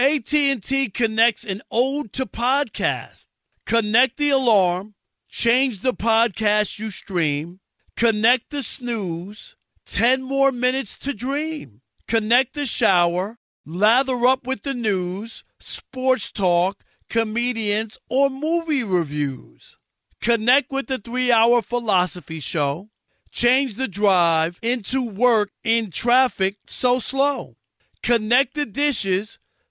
AT&T connects an ode to podcast. Connect the alarm, change the podcast you stream, connect the snooze, 10 more minutes to dream. Connect the shower, lather up with the news, sports talk, comedians, or movie reviews. Connect with the 3-hour philosophy show. Change the drive into work in traffic so slow. Connect the dishes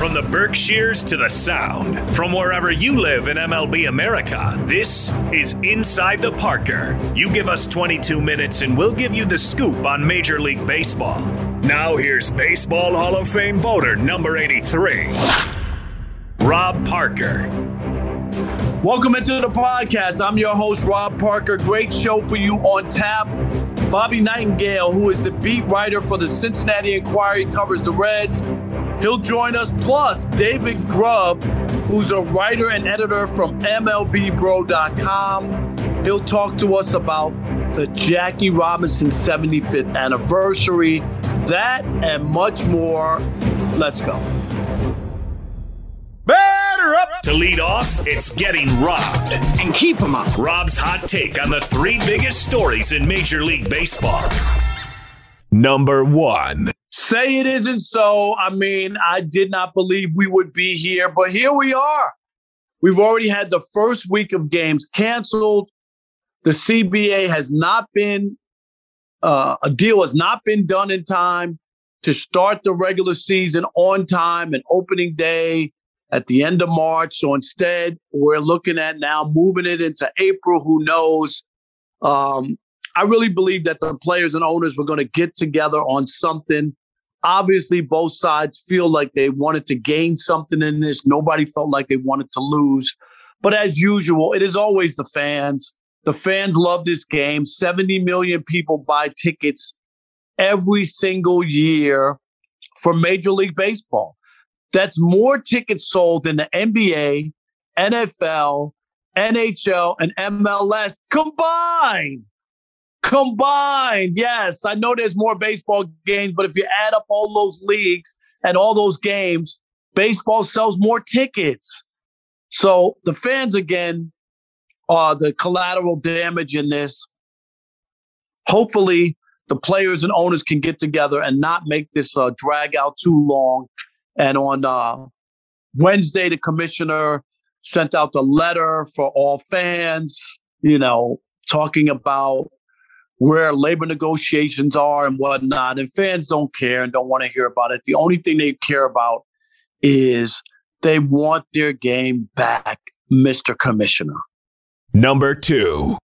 From the Berkshires to the Sound, from wherever you live in MLB America, this is Inside the Parker. You give us 22 minutes and we'll give you the scoop on Major League Baseball. Now here's Baseball Hall of Fame voter number 83, Rob Parker. Welcome into the podcast. I'm your host, Rob Parker. Great show for you on tap. Bobby Nightengale, who is the beat writer for the Cincinnati Enquirer, covers the Reds. He'll join us. Plus, David Grubb, who's a writer and editor from MLBBro.com. He'll talk to us about the Jackie Robinson 75th anniversary, that and much more. Let's go. Batter up! To lead off, it's getting robbed. And keep them up. Rob's hot take on the three biggest stories in Major League Baseball. Number one. Say it isn't so. I mean, I did not believe we would be here, but here we are. We've already had the first week of games canceled. The CBA has not been, uh, a deal has not been done in time to start the regular season on time and opening day at the end of March. So instead, we're looking at now moving it into April. Who knows? Um, I really believe that the players and owners were going to get together on something. Obviously, both sides feel like they wanted to gain something in this. Nobody felt like they wanted to lose. But as usual, it is always the fans. The fans love this game. 70 million people buy tickets every single year for Major League Baseball. That's more tickets sold than the NBA, NFL, NHL, and MLS combined. Combined, yes. I know there's more baseball games, but if you add up all those leagues and all those games, baseball sells more tickets. So the fans, again, are the collateral damage in this. Hopefully, the players and owners can get together and not make this uh, drag out too long. And on uh, Wednesday, the commissioner sent out a letter for all fans, you know, talking about where labor negotiations are and whatnot. And fans don't care and don't want to hear about it. The only thing they care about is they want their game back, Mr. Commissioner. Number two.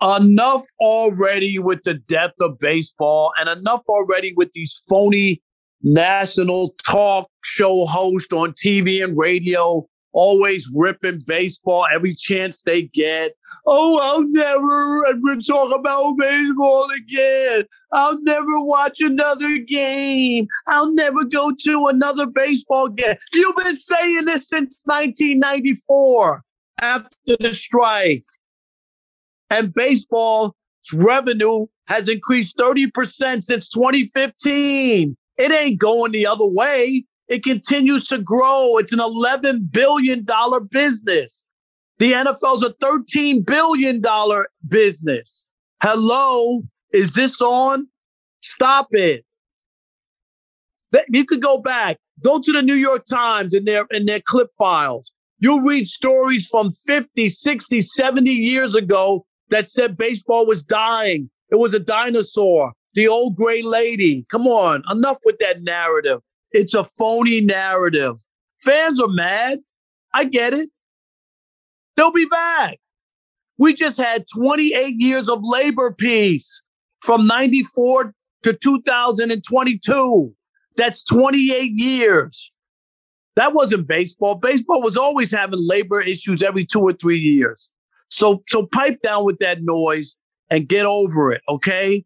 Enough already with the death of baseball and enough already with these phony national talk show hosts on TV and radio always ripping baseball every chance they get. Oh, I'll never ever talk about baseball again. I'll never watch another game. I'll never go to another baseball game. You've been saying this since 1994 after the strike. And baseball's revenue has increased 30% since 2015. It ain't going the other way. It continues to grow. It's an $11 billion business. The NFL's a $13 billion business. Hello, is this on? Stop it. You could go back, go to the New York Times in their in their clip files. You'll read stories from 50, 60, 70 years ago that said baseball was dying. It was a dinosaur, the old gray lady. Come on, enough with that narrative. It's a phony narrative. Fans are mad. I get it. They'll be back. We just had 28 years of labor peace from 94 to 2022. That's 28 years. That wasn't baseball. Baseball was always having labor issues every two or three years. So, so pipe down with that noise and get over it, okay?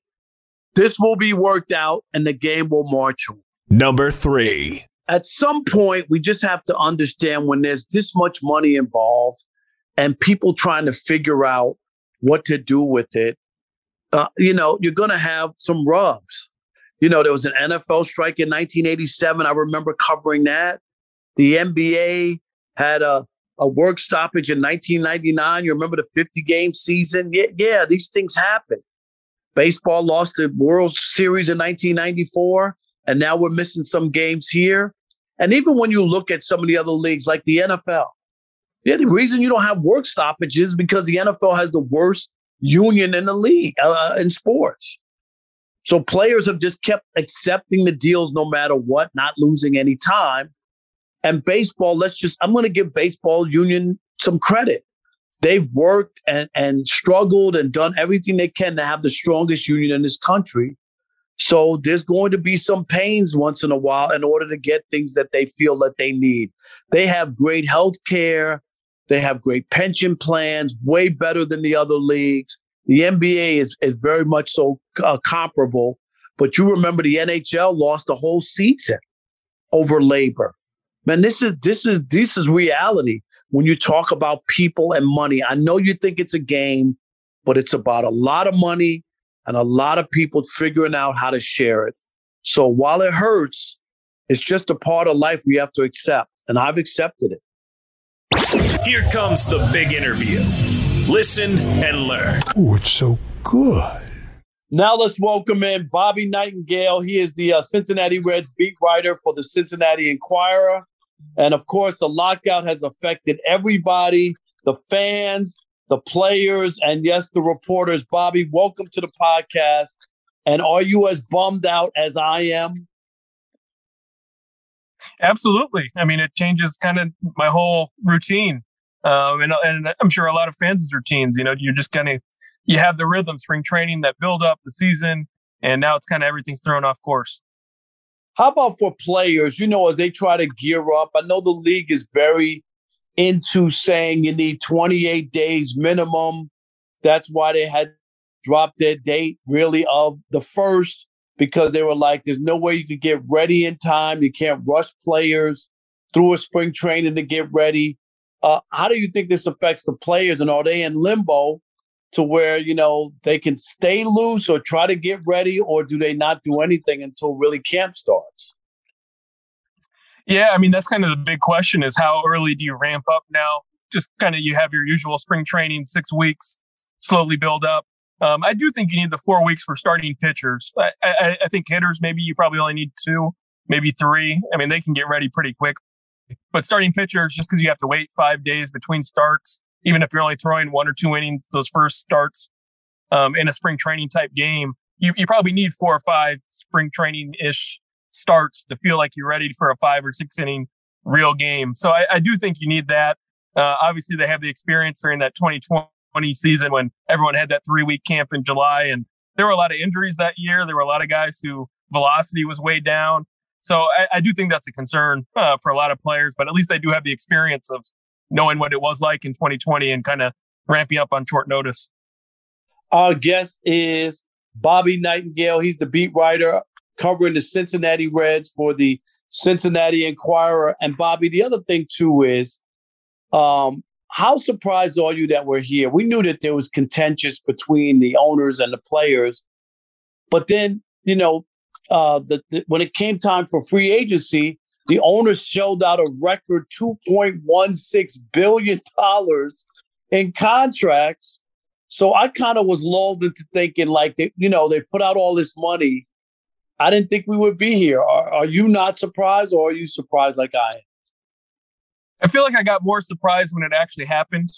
This will be worked out and the game will march on. Number three. At some point, we just have to understand when there's this much money involved and people trying to figure out what to do with it, uh, you know, you're going to have some rubs. You know, there was an NFL strike in 1987. I remember covering that. The NBA had a, a work stoppage in 1999. You remember the 50 game season? Yeah, yeah, these things happen. Baseball lost the World Series in 1994, and now we're missing some games here. And even when you look at some of the other leagues, like the NFL, yeah, the reason you don't have work stoppages is because the NFL has the worst union in the league uh, in sports. So players have just kept accepting the deals no matter what, not losing any time. And baseball, let's just, I'm going to give baseball union some credit. They've worked and, and struggled and done everything they can to have the strongest union in this country. So there's going to be some pains once in a while in order to get things that they feel that they need. They have great health care. They have great pension plans, way better than the other leagues. The NBA is, is very much so uh, comparable. But you remember the NHL lost the whole season over labor. Man, this is this is this is reality when you talk about people and money. I know you think it's a game, but it's about a lot of money and a lot of people figuring out how to share it. So while it hurts, it's just a part of life we have to accept. And I've accepted it. Here comes the big interview. Listen and learn. Oh, it's so good. Now let's welcome in Bobby Nightengale. He is the uh, Cincinnati Reds beat writer for the Cincinnati Enquirer. And of course, the lockout has affected everybody the fans, the players, and yes, the reporters. Bobby, welcome to the podcast. And are you as bummed out as I am? Absolutely. I mean, it changes kind of my whole routine. Um, and, and I'm sure a lot of fans' routines, you know, you're just kind of, you have the rhythm, spring training that build up the season, and now it's kind of everything's thrown off course. How about for players, you know, as they try to gear up? I know the league is very into saying you need 28 days minimum. That's why they had dropped their date really of the first because they were like, there's no way you could get ready in time. You can't rush players through a spring training to get ready. Uh, how do you think this affects the players? And are they in limbo to where, you know, they can stay loose or try to get ready, or do they not do anything until really camp starts? Yeah, I mean, that's kind of the big question is how early do you ramp up now? Just kind of you have your usual spring training, six weeks, slowly build up. Um, I do think you need the four weeks for starting pitchers. I, I, I, think hitters, maybe you probably only need two, maybe three. I mean, they can get ready pretty quick. But starting pitchers, just because you have to wait five days between starts, even if you're only throwing one or two innings, those first starts um, in a spring training type game, you, you probably need four or five spring training ish starts to feel like you're ready for a five or six inning real game. So I, I do think you need that. Uh, obviously, they have the experience during that 2020 season when everyone had that three week camp in July. And there were a lot of injuries that year. There were a lot of guys who velocity was way down. So I, I do think that's a concern uh, for a lot of players, but at least they do have the experience of knowing what it was like in 2020 and kind of ramping up on short notice. Our guest is Bobby Nightengale. He's the beat writer covering the Cincinnati Reds for the Cincinnati Enquirer. And Bobby, the other thing too is um, how surprised are you that we're here? We knew that there was contentious between the owners and the players, but then you know, uh, the, the, when it came time for free agency, the owners shelled out a record two point one six billion dollars in contracts. So I kind of was lulled into thinking, like, they, you know, they put out all this money. I didn't think we would be here. Are, are you not surprised, or are you surprised like I am? I feel like I got more surprised when it actually happened.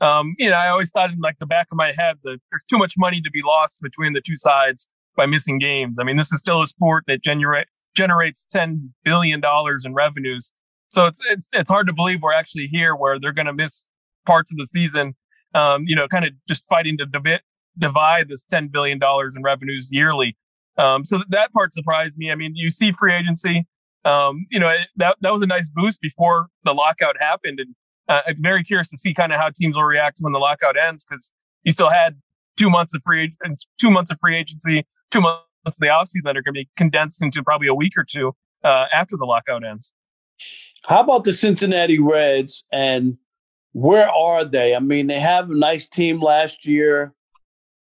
Um, you know, I always thought in like the back of my head that there's too much money to be lost between the two sides by missing games. I mean, this is still a sport that generate generates ten billion dollars in revenues. So it's it's it's hard to believe we're actually here where they're going to miss parts of the season. Um, you know, kind of just fighting to divi- divide this ten billion dollars in revenues yearly. Um, so that part surprised me. I mean, you see free agency. Um, you know, that that was a nice boost before the lockout happened, and uh, I'm very curious to see kind of how teams will react when the lockout ends because you still had two months of free and two months of free agency, two months of the offseason that are going to be condensed into probably a week or two uh, after the lockout ends. How about the Cincinnati Reds and where are they? I mean, they have a nice team last year.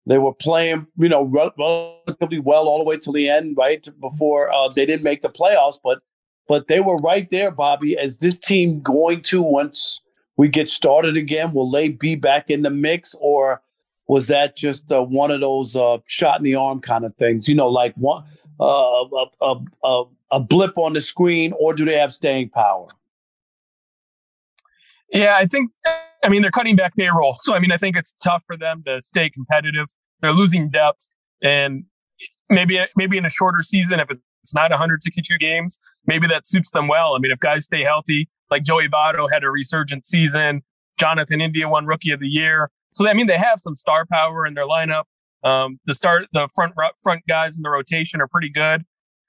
They were playing, you know, relatively well all the way to the end, right before uh, they didn't make the playoffs. But but they were right there, Bobby. Is this team going to once we get started again? Will they be back in the mix, or was that just uh, one of those uh, shot in the arm kind of things? You know, like one uh, a, a, a, a blip on the screen, or do they have staying power? Yeah, I think. I mean, they're cutting back payroll, so I mean, I think it's tough for them to stay competitive. They're losing depth, and maybe maybe in a shorter season, if it's not 162 games, maybe that suits them well. I mean, if guys stay healthy, like Joey Votto had a resurgent season, Jonathan India won Rookie of the Year. So I mean, they have some star power in their lineup. Um, the start, the front front guys in the rotation are pretty good.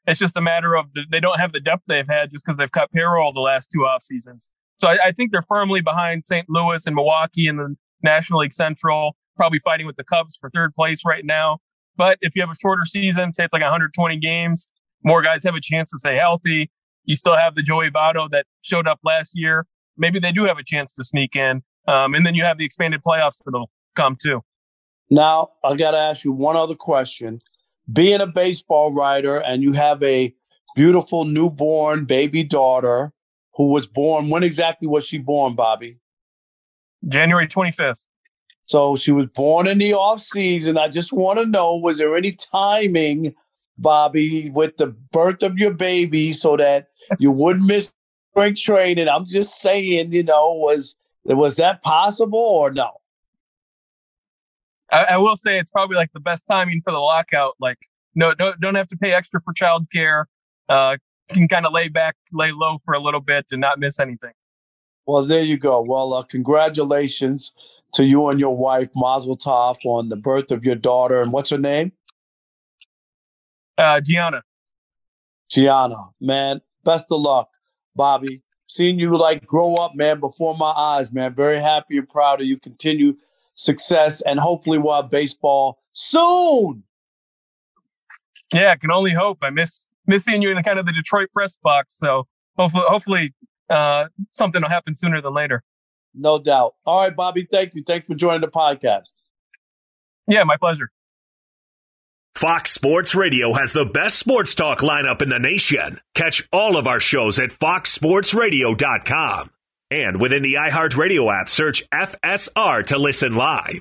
It's just a matter of the, they don't have the depth they've had just because they've cut payroll the last two off seasons. So I, I, think they're firmly behind St. Louis and Milwaukee in the National League Central, probably fighting with the Cubs for third place right now. But if you have a shorter season, say it's like 120 games, more guys have a chance to stay healthy. You still have the Joey Votto that showed up last year. Maybe they do have a chance to sneak in. Um, and then you have the expanded playoffs that'll come too. Now, I got to ask you one other question. Being a baseball writer and you have a beautiful newborn baby daughter who was born, when exactly was she born, Bobby? January 25th. So she was born in the off season. I just want to know was there any timing, Bobby, with the birth of your baby so that you wouldn't miss spring training? I'm just saying, you know, was was that possible or no? I, I, will say it's probably like the best timing for the lockout. Like, no, don't don't have to pay extra for childcare. Uh, can kind of lay back, lay low for a little bit, and not miss anything. Well, there you go. Well, uh, congratulations to you and your wife, Mazel Tov, on the birth of your daughter. And what's her name? Uh, Gianna. Gianna, man, best of luck, Bobby seeing you like grow up, man, before my eyes, man. Very happy and proud of you. Continue success, and hopefully we'll have baseball soon. Yeah, I can only hope. I miss miss seeing you in the kind of the Detroit press box. So hopefully, hopefully, uh, something will happen sooner than later. No doubt. All right, Bobby. Thank you. Thanks for joining the podcast. Yeah, my pleasure. Fox Sports Radio has the best sports talk lineup in the nation. Catch all of our shows at foxsportsradio.com. And within the iHeartRadio app, search FSR to listen live.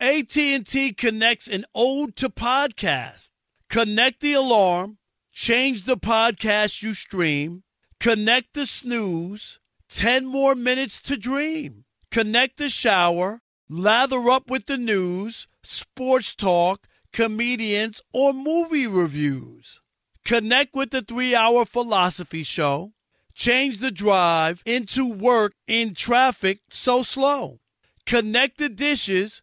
AT&T connects an ode to podcast. Connect the alarm, change the podcast you stream, connect the snooze, 10 more minutes to dream. Connect the shower, lather up with the news, sports talk, comedians, or movie reviews. Connect with the 3-hour philosophy show. Change the drive into work in traffic so slow. Connect the dishes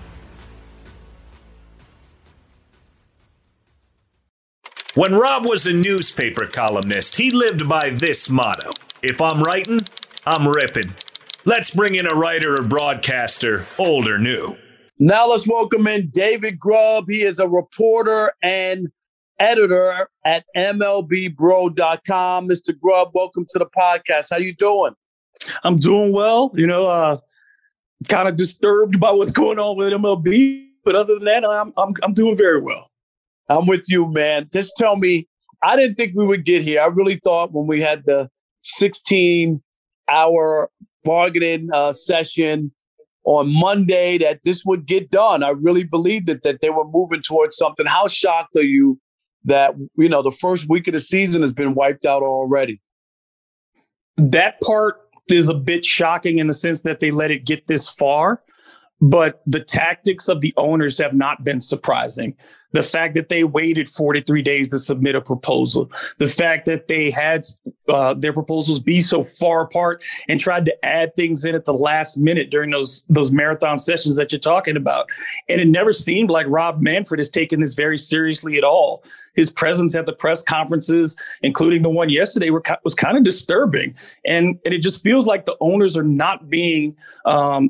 When Rob was a newspaper columnist, he lived by this motto If I'm writing, I'm ripping. Let's bring in a writer or broadcaster, old or new. Now let's welcome in David Grubb. He is a reporter and editor at MLBBro.com. Mr. Grubb, welcome to the podcast. How you doing? I'm doing well. You know, uh, kind of disturbed by what's going on with MLB, but other than that, I'm I'm I'm doing very well. I'm with you, man. Just tell me, I didn't think we would get here. I really thought when we had the 16 hour bargaining uh, session on Monday that this would get done. I really believed it that they were moving towards something. How shocked are you that you know the first week of the season has been wiped out already? That part is a bit shocking in the sense that they let it get this far, but the tactics of the owners have not been surprising. The fact that they waited 43 days to submit a proposal, the fact that they had uh, their proposals be so far apart and tried to add things in at the last minute during those those marathon sessions that you're talking about, and it never seemed like Rob Manfred has taken this very seriously at all. His presence at the press conferences, including the one yesterday, were, was kind of disturbing, and and it just feels like the owners are not being um,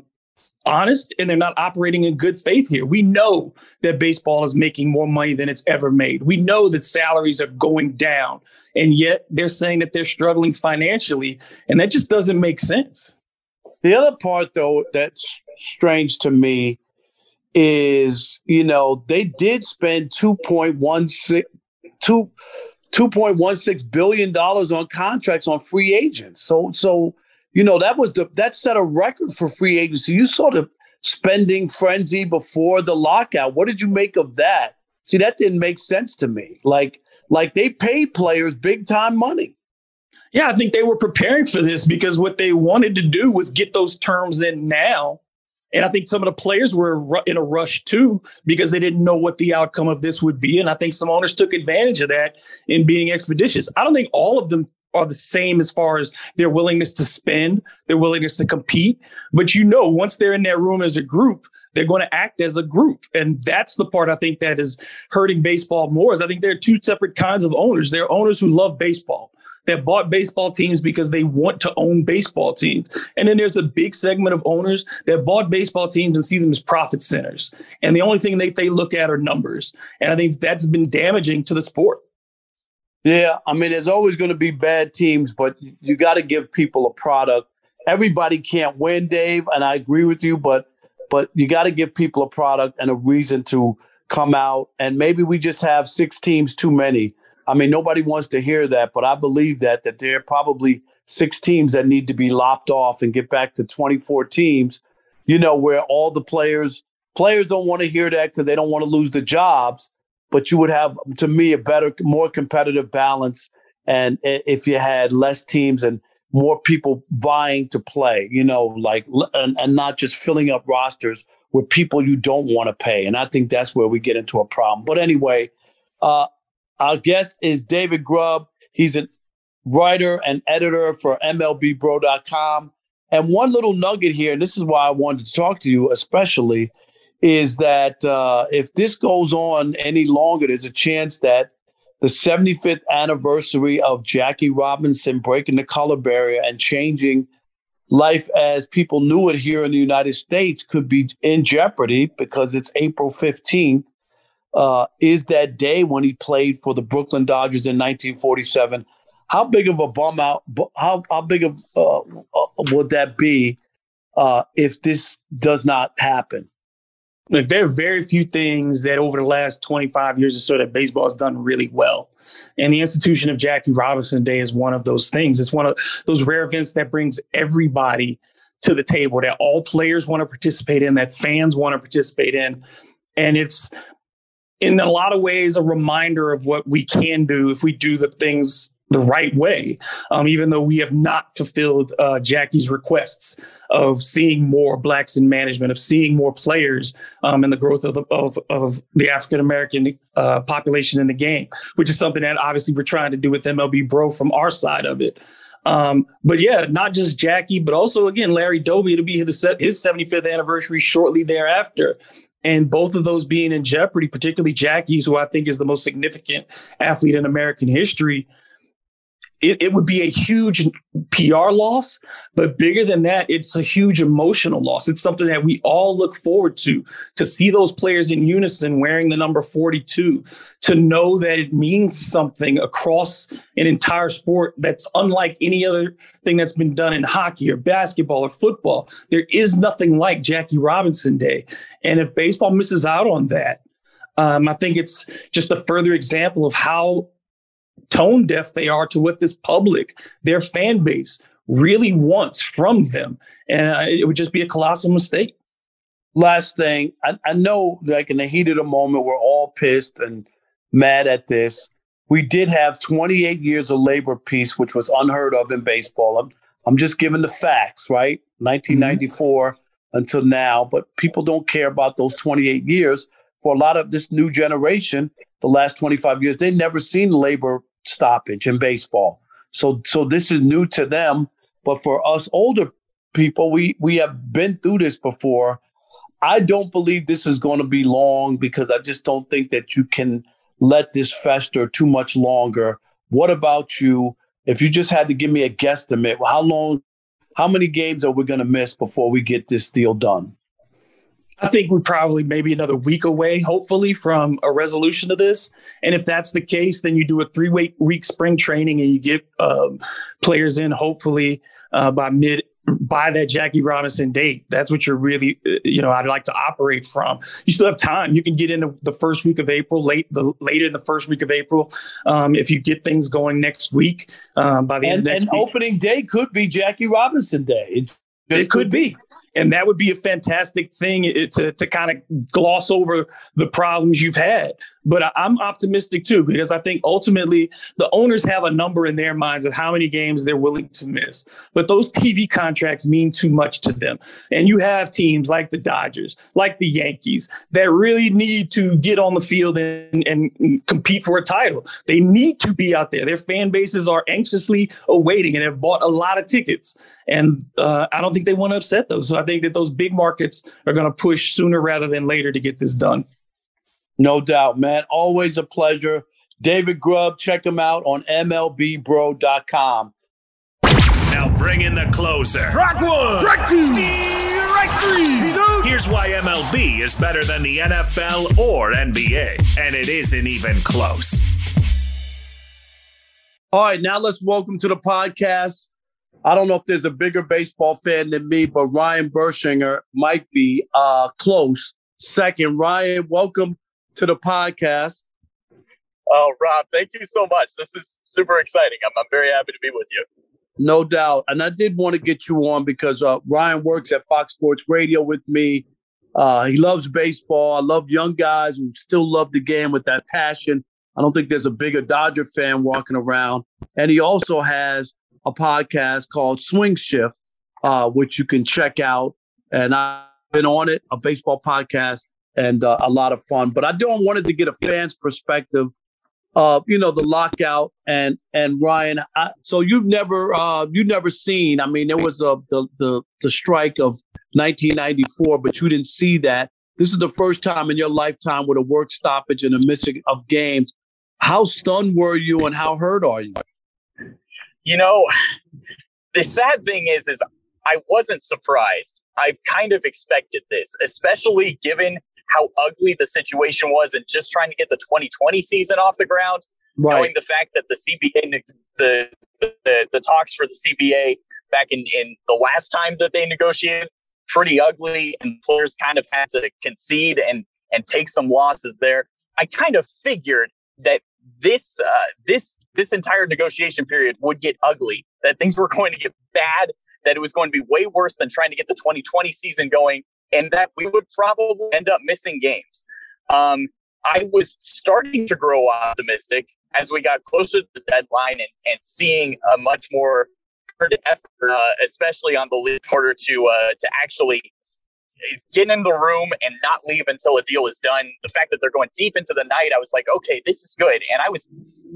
honest and they're not operating in good faith here. We know that baseball is making more money than it's ever made. We know that salaries are going down, and yet they're saying that they're struggling financially, and that just doesn't make sense. The other part, though, that's strange to me is, you know, they did spend 2.16 2 $2.16 billion on contracts on free agents. So so you know that was the that set a record for free agency. You saw the spending frenzy before the lockout. What did you make of that? See, that didn't make sense to me. Like like they paid players big time money. Yeah, I think they were preparing for this because what they wanted to do was get those terms in now. And I think some of the players were in a rush too because they didn't know what the outcome of this would be. And I think some owners took advantage of that in being expeditious. I don't think all of them are the same as far as their willingness to spend, their willingness to compete. But you know, once they're in that room as a group, they're going to act as a group. And that's the part I think that is hurting baseball more is I think there are two separate kinds of owners. There are owners who love baseball that bought baseball teams because they want to own baseball teams. And then there's a big segment of owners that bought baseball teams and see them as profit centers. And the only thing that they look at are numbers. And I think that's been damaging to the sport. Yeah, I mean, there's always going to be bad teams, but you got to give people a product. Everybody can't win, Dave, and I agree with you, but but you got to give people a product and a reason to come out. And maybe we just have six teams too many. I mean, nobody wants to hear that, but I believe that that there are probably six teams that need to be lopped off and get back to 24 teams. You know, where all the players players don't want to hear that because they don't want to lose the jobs but you would have, to me, a better, more competitive balance. And if you had less teams and more people vying to play, you know, like, and, and not just filling up rosters with people you don't want to pay. And I think that's where we get into a problem. But anyway, uh, our guest is David Grubb. He's a writer and editor for MLBBro.com. And one little nugget here, and this is why I wanted to talk to you, especially, is that uh, if this goes on any longer, there's a chance that the 75th anniversary of Jackie Robinson breaking the color barrier and changing life as people knew it here in the United States could be in jeopardy because it's April 15th. Uh, is that day when he played for the Brooklyn Dodgers in 1947. How big of a bum out? How how big of uh, uh, would that be uh, if this does not happen? Look, there are very few things that over the last 25 years or so that baseball has done really well. And the institution of Jackie Robinson Day is one of those things. It's one of those rare events that brings everybody to the table that all players want to participate in, that fans want to participate in. And it's in a lot of ways a reminder of what we can do if we do the things the right way, um, even though we have not fulfilled uh, Jackie's requests of seeing more blacks in management, of seeing more players um, in the growth of the, of, of the African American uh, population in the game, which is something that obviously we're trying to do with MLB Bro from our side of it. Um, but yeah, not just Jackie, but also again Larry Doby to be his 75th anniversary shortly thereafter and both of those being in jeopardy, particularly Jackie's, who I think is the most significant athlete in American history, it, it would be a huge PR loss, but bigger than that, it's a huge emotional loss. It's something that we all look forward to to see those players in unison wearing the number 42, to know that it means something across an entire sport that's unlike any other thing that's been done in hockey or basketball or football. There is nothing like Jackie Robinson Day. And if baseball misses out on that, um, I think it's just a further example of how tone deaf they are to what this public, their fan base, really wants from them. And uh, it would just be a colossal mistake. Last thing, I, I know, like in the heat of the moment, we're all pissed and mad at this. We did have 28 years of labor peace, which was unheard of in baseball. I'm, I'm just giving the facts, right? 1994 mm-hmm. until now, but people don't care about those 28 years. For a lot of this new generation, the last 25 years, they've never seen labor stoppage in baseball. So so this is new to them, but for us older people, we we have been through this before. I don't believe this is going to be long because I just don't think that you can let this fester too much longer. What about you? If you just had to give me a guesstimate, how long, how many games are we going to miss before we get this deal done? I think we're probably maybe another week away, hopefully, from a resolution to this. And if that's the case, then you do a three week week spring training and you get um, players in, hopefully uh, by mid by that Jackie Robinson date. That's what you're really, uh, you know, I'd like to operate from. You still have time. You can get into the first week of April, late the later in the first week of April, um, if you get things going next week. Um, by the and, end of next and week. opening day could be Jackie Robinson Day. It, it could be and that would be a fantastic thing to to kind of gloss over the problems you've had. But I'm optimistic too because I think ultimately the owners have a number in their minds of how many games they're willing to miss. But those TV contracts mean too much to them, and you have teams like the Dodgers, like the Yankees, that really need to get on the field and, and compete for a title. They need to be out there. Their fan bases are anxiously awaiting and have bought a lot of tickets, and uh, I don't think they want to upset those. So I think that those big markets are going to push sooner rather than later to get this done. No doubt, man. Always a pleasure. David Grubb, check him out on MLBBro.com. Now bring in the closer. Track one. Track two. Strike three. Here's why MLB is better than the NFL or NBA, and it isn't even close. All right, now let's welcome to the podcast I don't know if there's a bigger baseball fan than me, but Ryan Bershinger might be uh, close second. Ryan, welcome to the podcast. Oh, Rob, thank you so much. This is super exciting. I'm, I'm very happy to be with you. No doubt. And I did want to get you on because uh, Ryan works at Fox Sports Radio with me. Uh, he loves baseball. I love young guys who still love the game with that passion. I don't think there's a bigger Dodger fan walking around. And he also has a podcast called Swing Shift, uh, which you can check out. And I've been on it, a baseball podcast, and uh, a lot of fun. But I don't wanted to get a fan's perspective of you know the lockout and and Ryan. I, so you've never uh, you've never seen. I mean, there was a the the the strike of 1994, but you didn't see that. This is the first time in your lifetime with a work stoppage and a missing of games. How stunned were you, and how hurt are you? you know, the sad thing is, is I wasn't surprised. I've kind of expected this, especially given how ugly the situation was and just trying to get the 2020 season off the ground. Right. Knowing the fact that the CBA, the, the, the talks for the CBA back in, in the last time that they negotiated, pretty ugly, and players kind of had to concede and and take some losses there. I kind of figured that this uh, this this entire negotiation period would get ugly, that things were going to get bad, that it was going to be way worse than trying to get the 2020 season going, and that we would probably end up missing games. Um, I was starting to grow optimistic as we got closer to the deadline and, and seeing a much more effort, uh, especially on the league to uh, to actually get in the room and not leave until a deal is done. The fact that they're going deep into the night, I was like, okay, this is good. And I was,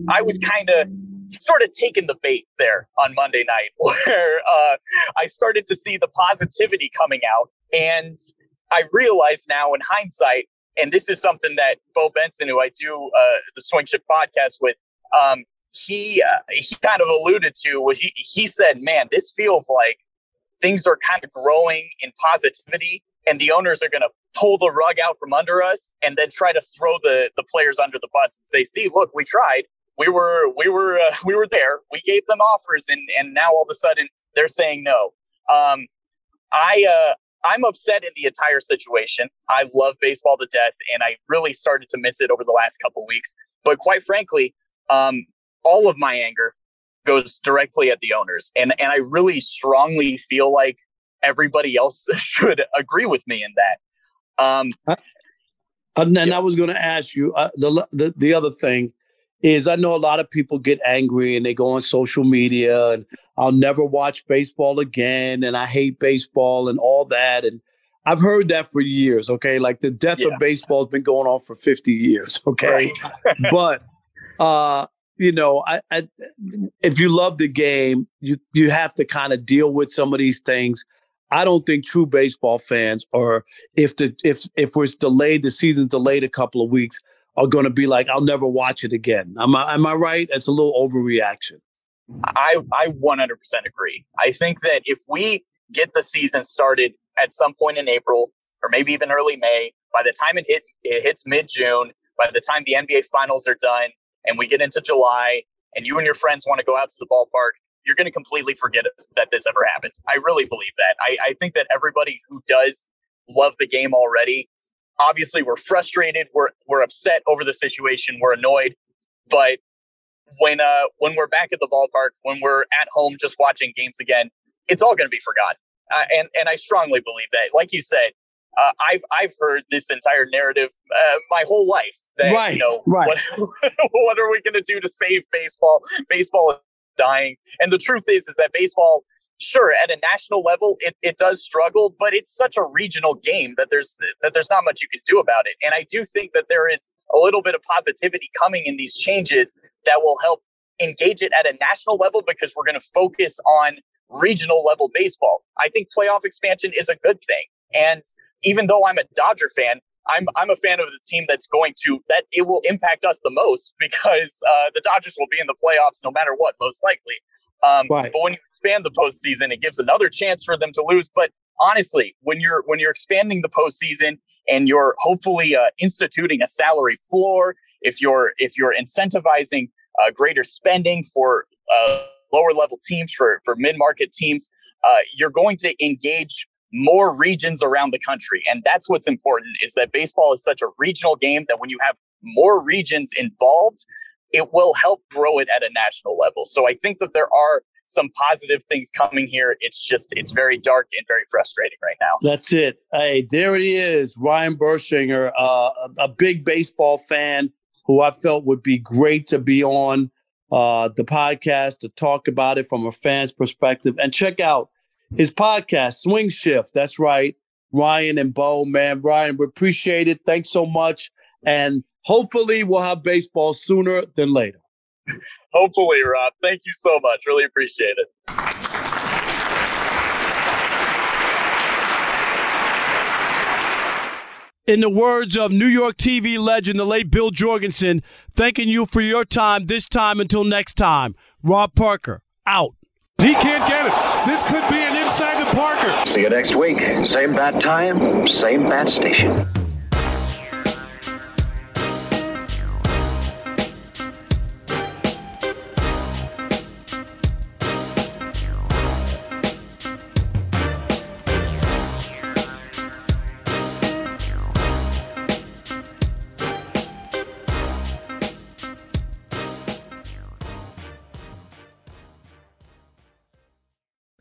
I was kind of sort of taking the bait there on Monday night, where uh, I started to see the positivity coming out, and I realize now in hindsight, and this is something that Bo Benson, who I do uh, the Swing Shift podcast with, um, he uh, he kind of alluded to was he he said, "Man, this feels like things are kind of growing in positivity, and the owners are going to pull the rug out from under us, and then try to throw the the players under the bus and say, "See, look, we tried. We were we were uh, we were there. We gave them offers, and and now all of a sudden they're saying no." Um, I uh, I'm upset in the entire situation. I love baseball to death, and I really started to miss it over the last couple weeks. But quite frankly, um, all of my anger goes directly at the owners. And and I really strongly feel like everybody else should agree with me in that. Um, uh, and then yeah. I was going to ask you uh, the, the the other thing is I know a lot of people get angry and they go on social media and I'll never watch baseball again and I hate baseball and all that and I've heard that for years. Okay, like the death yeah. of baseball has been going on for fifty years. Okay, right. but uh, you know, I, I, if you love the game, you you have to kind of deal with some of these things. I don't think true baseball fans, or if the if if it's delayed, the season's delayed a couple of weeks, are going to be like, I'll never watch it again. Am I am I right? It's a little overreaction. I I 100% agree. I think that if we get the season started at some point in April or maybe even early May, by the time it hit it hits mid June, by the time the NBA finals are done, and we get into July and you and your friends want to go out to the ballpark, you're going to completely forget that this ever happened. I really believe that. I, I think that everybody who does love the game already, obviously we're frustrated, we're we're upset over the situation, we're annoyed, but when uh when we're back at the ballpark, when we're at home just watching games again, it's all going to be forgotten. Uh, and and I strongly believe that. Like you said, uh, I've I've heard this entire narrative uh, my whole life. That, right. You know, right. What, what are we going to do to save baseball? Baseball is dying, and the truth is, is that baseball, sure, at a national level, it, it does struggle, but it's such a regional game that there's that there's not much you can do about it. And I do think that there is a little bit of positivity coming in these changes that will help engage it at a national level because we're going to focus on regional level baseball. I think playoff expansion is a good thing. And even though I'm a Dodger fan, I'm I'm a fan of the team that's going to that it will impact us the most because uh, the Dodgers will be in the playoffs no matter what, most likely. Um, right. But when you expand the postseason, it gives another chance for them to lose. But honestly, when you're when you're expanding the postseason and you're hopefully uh, instituting a salary floor, if you're if you're incentivizing uh, greater spending for uh, lower level teams for for mid market teams, uh, you're going to engage more regions around the country. And that's what's important is that baseball is such a regional game that when you have more regions involved, it will help grow it at a national level. So I think that there are some positive things coming here. It's just it's very dark and very frustrating right now. That's it. Hey, there he is, Ryan Bershinger, uh, a big baseball fan who I felt would be great to be on uh, the podcast to talk about it from a fan's perspective. And check out his podcast, Swing Shift. That's right. Ryan and Bo, man. Ryan, we appreciate it. Thanks so much. And hopefully we'll have baseball sooner than later. hopefully, Rob. Thank you so much. Really appreciate it. In the words of New York TV legend, the late Bill Jorgensen, thanking you for your time this time until next time. Rob Parker, out. He can't get it. This could be an inside to Parker. See you next week. Same bat time, same bat station.